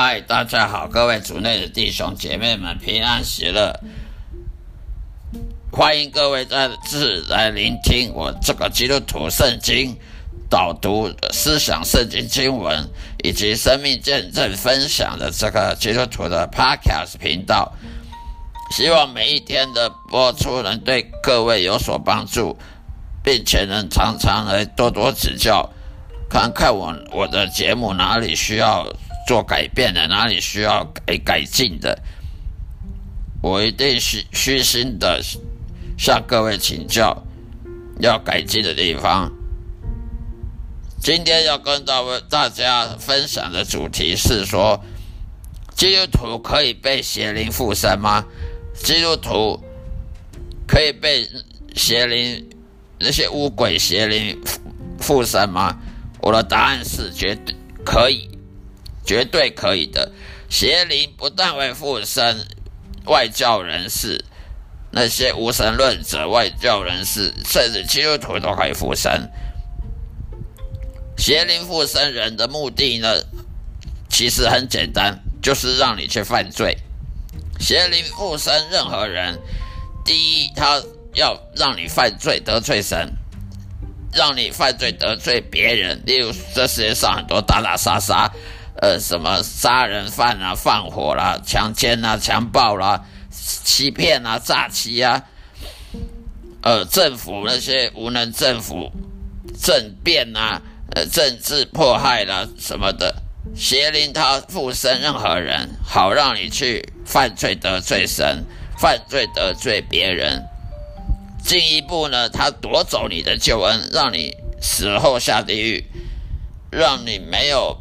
嗨，大家好，各位主内的弟兄姐妹们平安喜乐，欢迎各位再次来聆听我这个基督徒圣经导读、思想圣经经文以及生命见证分享的这个基督徒的 Podcast 频道。希望每一天的播出能对各位有所帮助，并且能常常来多多指教，看看我我的节目哪里需要。做改变的，哪里需要改改进的，我一定虚虚心的向各位请教要改进的地方。今天要跟大位大家分享的主题是说，基督徒可以被邪灵附身吗？基督徒可以被邪灵那些污鬼邪灵附附身吗？我的答案是绝对可以。绝对可以的，邪灵不但会附身外教人士，那些无神论者、外教人士，甚至基督徒都可以附身。邪灵附身人的目的呢，其实很简单，就是让你去犯罪。邪灵附身任何人，第一，他要让你犯罪得罪神，让你犯罪得罪别人。例如，这世界上很多打打杀杀。呃，什么杀人犯啊、放火啦、强奸啊、强暴啦、欺骗啊、诈欺啊，呃，政府那些无能政府政变啊、呃，政治迫害啦、什么的，邪灵他附身任何人，好让你去犯罪得罪神，犯罪得罪别人，进一步呢，他夺走你的救恩，让你死后下地狱，让你没有。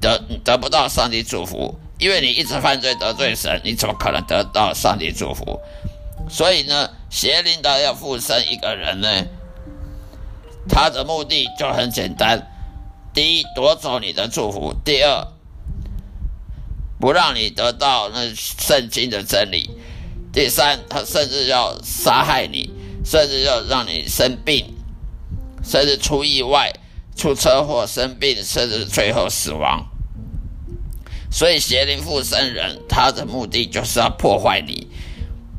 得得不到上帝祝福，因为你一直犯罪得罪神，你怎么可能得到上帝祝福？所以呢，邪灵的要附身一个人呢，他的目的就很简单：第一，夺走你的祝福；第二，不让你得到那圣经的真理；第三，他甚至要杀害你，甚至要让你生病，甚至出意外。出车祸、生病，甚至最后死亡。所以邪灵附身人，他的目的就是要破坏你，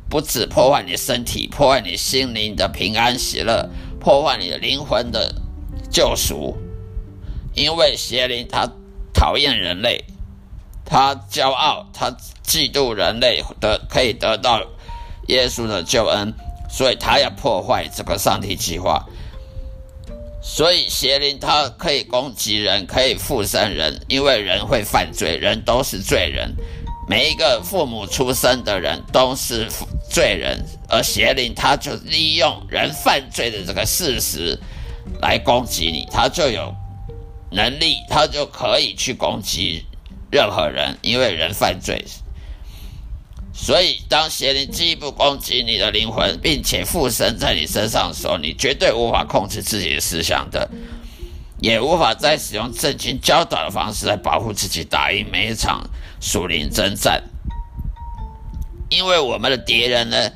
不止破坏你身体，破坏你心灵的平安喜乐，破坏你的灵魂的救赎。因为邪灵他讨厌人类，他骄傲，他嫉妒人类的可以得到耶稣的救恩，所以他要破坏这个上帝计划。所以邪灵它可以攻击人，可以附身人，因为人会犯罪，人都是罪人。每一个父母出生的人都是罪人，而邪灵他就利用人犯罪的这个事实来攻击你，他就有能力，他就可以去攻击任何人，因为人犯罪。所以，当邪灵进一步攻击你的灵魂，并且附身在你身上的时候，你绝对无法控制自己的思想的，也无法再使用圣经教导的方式来保护自己，打赢每一场属灵征战。因为我们的敌人呢，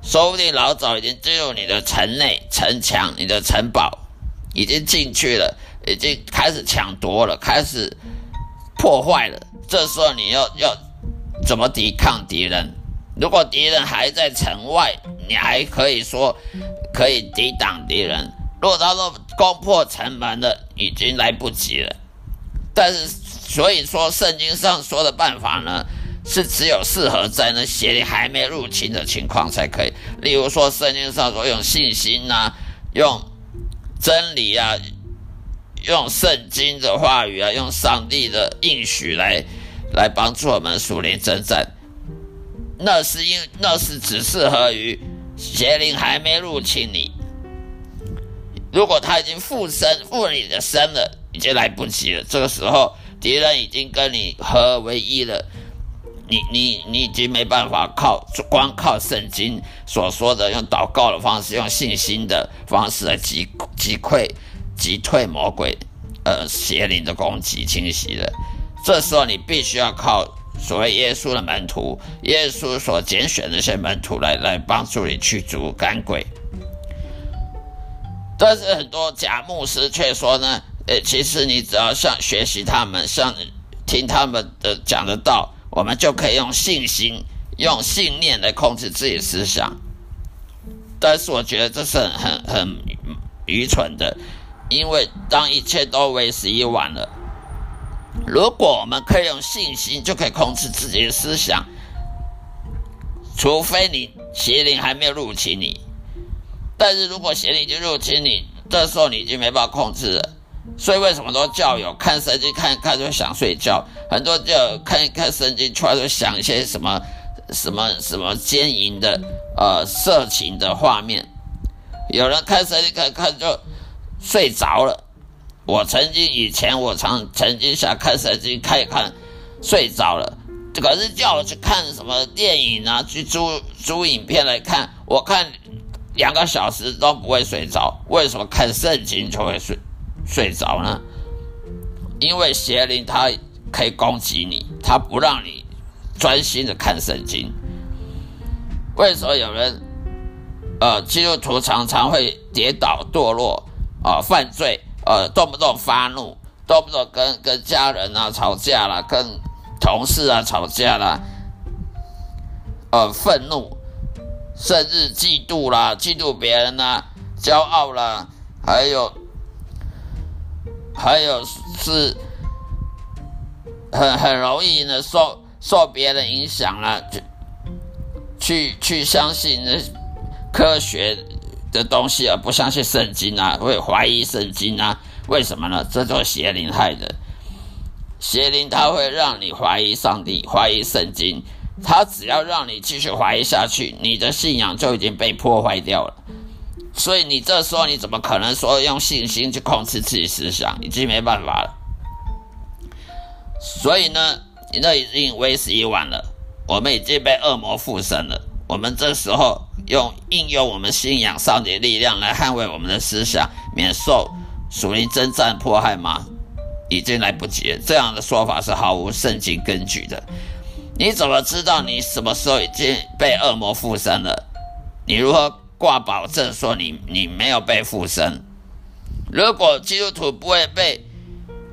说不定老早已经进入你的城内、城墙、你的城堡，已经进去了，已经开始抢夺了，开始破坏了。这时候你要要。怎么抵抗敌人？如果敌人还在城外，你还可以说可以抵挡敌人。如果他说攻破城门了，已经来不及了。但是，所以说圣经上说的办法呢，是只有适合在那邪灵还没入侵的情况才可以。例如说，圣经上说用信心啊，用真理啊，用圣经的话语啊，用上帝的应许来。来帮助我们属灵征战，那是因那是只适合于邪灵还没入侵你。如果他已经附身附你的身了，已经来不及了。这个时候敌人已经跟你合为一了，你你你已经没办法靠光靠圣经所说的用祷告的方式，用信心的方式来击击溃击退魔鬼呃邪灵的攻击侵袭了。这时候你必须要靠所谓耶稣的门徒，耶稣所拣选的那些门徒来来帮助你驱逐赶鬼。但是很多假牧师却说呢，呃，其实你只要像学习他们，像听他们的讲的道，我们就可以用信心、用信念来控制自己的思想。但是我觉得这是很很很愚蠢的，因为当一切都为时已晚了。如果我们可以用信心就可以控制自己的思想，除非你邪灵还没有入侵你。但是如果邪灵已经入侵你，这时候你已经没办法控制了。所以为什么说教友看圣经看看就想睡觉？很多教友看一看圣经，突然就想一些什么什么什么奸淫的呃色情的画面。有人看圣经看看就睡着了。我曾经以前我常曾经想看圣经看一看睡着了，可是叫我去看什么电影啊，去租租影片来看，我看。两个小时都不会睡着，为什么看圣经就会睡睡着呢？因为邪灵它可以攻击你，它不让你专心的看圣经。为什么有人呃基督徒常常会跌倒堕落啊、呃、犯罪呃动不动发怒，动不动跟跟家人啊吵架了，跟同事啊吵架了，呃愤怒。甚至嫉妒啦，嫉妒别人啦，骄傲啦，还有，还有是很很容易呢受受别人影响啦，去去去相信那科学的东西，而不相信圣经啊，会怀疑圣经啊？为什么呢？这就是邪灵害的，邪灵它会让你怀疑上帝，怀疑圣经。他只要让你继续怀疑下去，你的信仰就已经被破坏掉了。所以你这时候你怎么可能说用信心去控制自己思想？已经没办法了。所以呢，你那已经为时已晚了。我们已经被恶魔附身了。我们这时候用应用我们信仰上帝的力量来捍卫我们的思想，免受属灵征战迫害吗？已经来不及了。这样的说法是毫无圣经根据的。你怎么知道你什么时候已经被恶魔附身了？你如何挂保证说你你没有被附身？如果基督徒不会被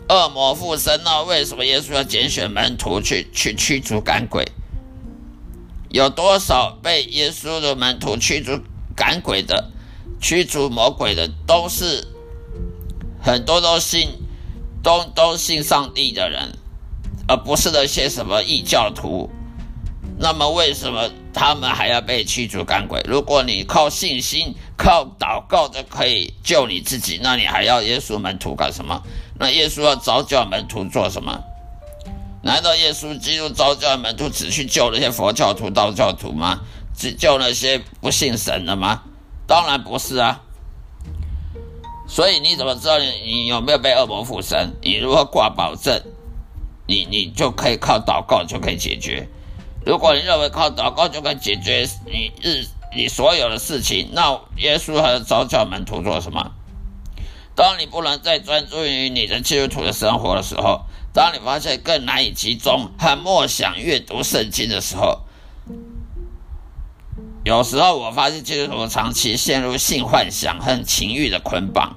恶魔附身，那为什么耶稣要拣选门徒去去驱逐赶鬼？有多少被耶稣的门徒驱逐赶鬼的、驱逐魔鬼的，都是很多都信都都信上帝的人。而不是那些什么异教徒，那么为什么他们还要被驱逐赶鬼？如果你靠信心、靠祷告就可以救你自己，那你还要耶稣门徒干什么？那耶稣要召叫门徒做什么？难道耶稣基督召叫门徒只去救那些佛教徒、道教徒吗？只救那些不信神的吗？当然不是啊！所以你怎么知道你你有没有被恶魔附身？你如何挂保证？你你就可以靠祷告就可以解决。如果你认为靠祷告就可以解决你日你所有的事情，那耶稣还要召门徒做什么？当你不能再专注于你的基督徒的生活的时候，当你发现更难以集中和默想阅读圣经的时候，有时候我发现基督徒长期陷入性幻想和情欲的捆绑。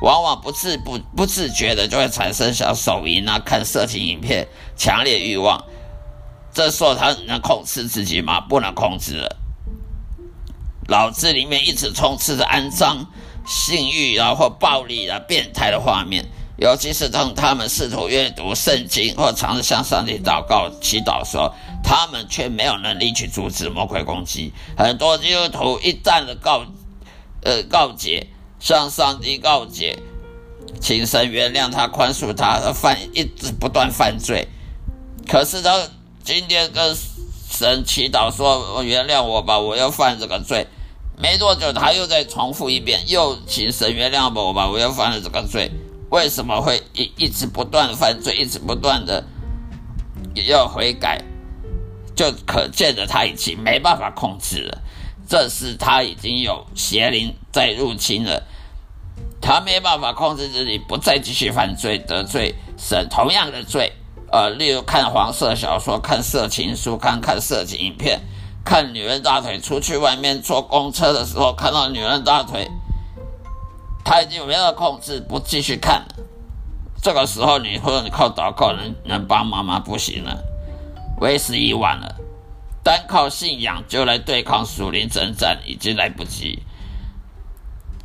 往往不自不不自觉的就会产生想手淫啊、看色情影片、强烈欲望。这时候他能控制自己吗？不能控制了。脑子里面一直充斥着肮脏、性欲啊或暴力啊、变态的画面。尤其是当他们试图阅读圣经或尝试向上帝祷告、祈祷时候，他们却没有能力去阻止魔鬼攻击。很多基督徒一旦的告呃告解。向上帝告解，请神原谅他，宽恕他，他犯一直不断犯罪。可是他今天跟神祈祷说：“原谅我吧，我又犯这个罪。”没多久，他又再重复一遍，又请神原谅我吧，我又犯了这个罪。为什么会一一直不断犯罪，一直不断的也要悔改？就可见得他已经没办法控制了，这是他已经有邪灵在入侵了。他没办法控制自己，不再继续犯罪，得罪神同样的罪。呃，例如看黄色小说、看色情书、看看色情影片、看女人大腿。出去外面坐公车的时候，看到女人大腿，他已经没有控制，不继续看了。这个时候你或者你靠祷告能能帮忙吗？不行了，为时已晚了。单靠信仰就来对抗属灵征战，已经来不及。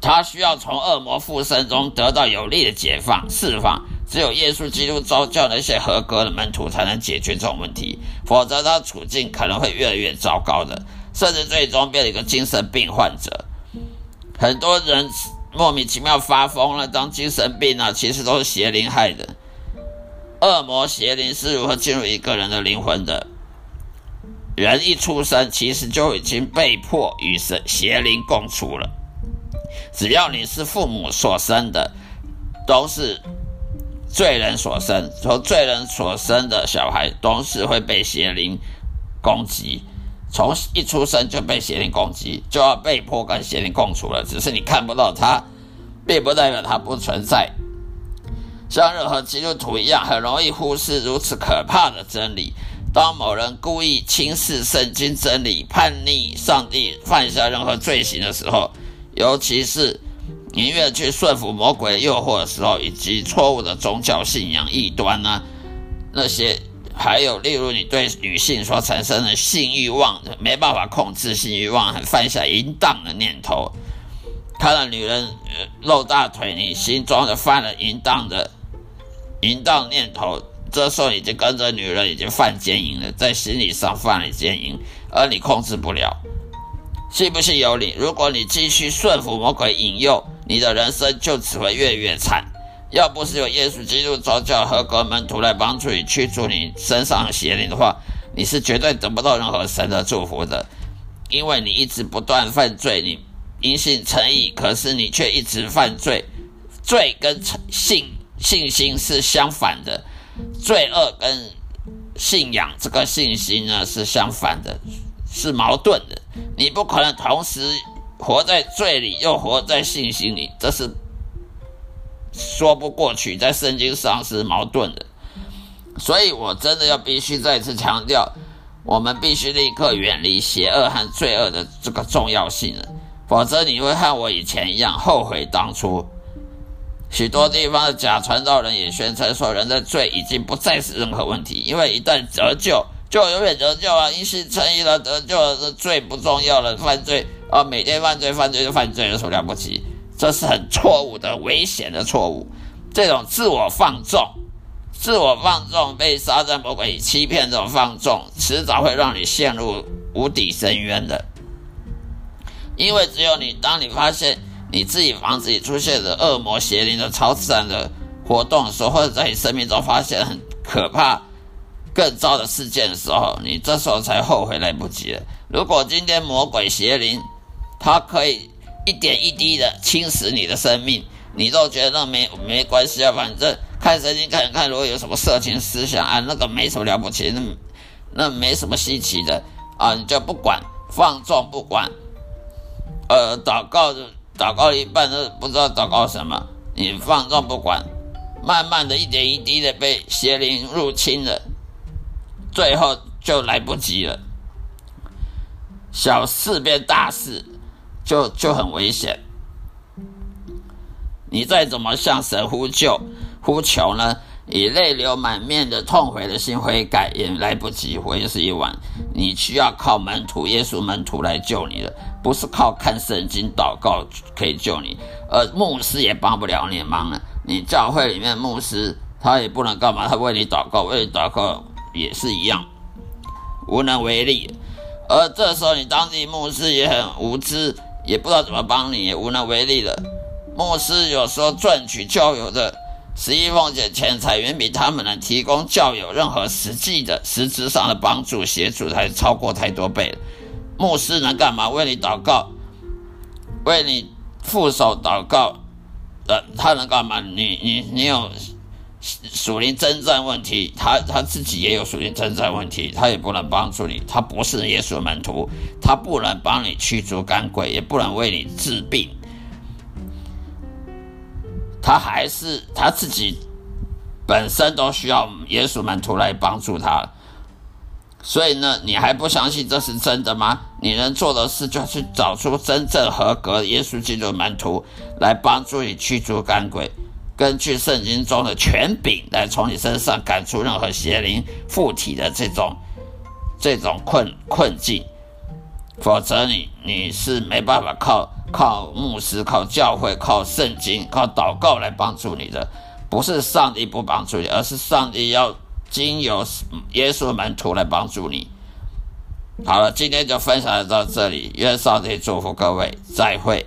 他需要从恶魔附身中得到有力的解放、释放。只有耶稣基督召叫那些合格的门徒，才能解决这种问题。否则，他处境可能会越来越糟糕的，甚至最终变成一个精神病患者。很多人莫名其妙发疯了，当精神病啊，其实都是邪灵害的。恶魔邪灵是如何进入一个人的灵魂的？人一出生，其实就已经被迫与神邪灵共处了。只要你是父母所生的，都是罪人所生。从罪人所生的小孩，都是会被邪灵攻击。从一出生就被邪灵攻击，就要被迫跟邪灵共处了。只是你看不到他，并不代表他不存在。像任何基督徒一样，很容易忽视如此可怕的真理。当某人故意轻视圣经真理、叛逆上帝、犯下任何罪行的时候，尤其是宁愿去顺服魔鬼的诱惑的时候，以及错误的宗教信仰异端呢、啊？那些还有，例如你对女性所产生的性欲望，没办法控制性欲望，还犯下淫荡的念头。看到女人露大腿，你心中的犯了淫荡的淫荡念头。这时候已经跟着女人已经犯奸淫了，在心理上犯了奸淫，而你控制不了。信不信由你。如果你继续顺服魔鬼引诱，你的人生就只会越越惨。要不是有耶稣基督召叫合格门徒来帮助你驱逐你身上邪灵的话，你是绝对得不到任何神的祝福的。因为你一直不断犯罪，你因信成义，可是你却一直犯罪。罪跟信信心是相反的，罪恶跟信仰这个信心呢是相反的。是矛盾的，你不可能同时活在罪里又活在信心里，这是说不过去，在圣经上是矛盾的。所以我真的要必须再次强调，我们必须立刻远离邪恶和罪恶的这个重要性了，否则你会和我以前一样后悔当初。许多地方的假传道人也宣称说，人的罪已经不再是任何问题，因为一旦得救。就永远得救啊！因信称义了，得救了，罪不重要了。犯罪啊，每天犯罪，犯罪就犯罪，有什么了不起？这是很错误的、危险的错误。这种自我放纵、自我放纵被撒旦魔鬼欺骗，这种放纵迟早会让你陷入无底深渊的。因为只有你，当你发现你自己房子里出现的恶魔邪灵的超自然的活动的时候，或者在你生命中发现很可怕。更糟的事件的时候，你这时候才后悔来不及了。如果今天魔鬼邪灵，它可以一点一滴的侵蚀你的生命，你都觉得那没没关系啊，反正看圣经看看，如果有什么色情思想啊，那个没什么了不起，那那没什么稀奇的啊，你就不管放纵不管，呃，祷告祷告一半都不知道祷告什么，你放纵不管，慢慢的一点一滴的被邪灵入侵了。最后就来不及了，小事变大事，就就很危险。你再怎么向神呼救、呼求呢？以泪流满面的痛悔的心悔改也来不及，为时已晚。你需要靠门徒、耶稣门徒来救你的，不是靠看圣经、祷告可以救你，而牧师也帮不了你忙了。你教会里面牧师他也不能干嘛，他为你祷告，为你祷告。也是一样，无能为力。而这时候，你当地牧师也很无知，也不知道怎么帮你，也无能为力了。牧师有时候赚取教友的十一奉献钱财，远比他们能提供教友任何实际的实质上的帮助协助，还超过太多倍。牧师能干嘛？为你祷告，为你副手祷告。呃，他能干嘛？你你你有？属灵征战问题，他他自己也有属灵征战问题，他也不能帮助你，他不是耶稣门徒，他不能帮你驱逐赶鬼，也不能为你治病，他还是他自己本身都需要耶稣门徒来帮助他，所以呢，你还不相信这是真的吗？你能做的事就是找出真正合格耶稣基督门徒来帮助你驱逐赶鬼。根据圣经中的权柄来从你身上赶出任何邪灵附体的这种这种困困境，否则你你是没办法靠靠牧师、靠教会、靠圣经、靠祷告来帮助你的。不是上帝不帮助你，而是上帝要经由耶稣门徒来帮助你。好了，今天就分享到这里，愿上帝祝福各位，再会。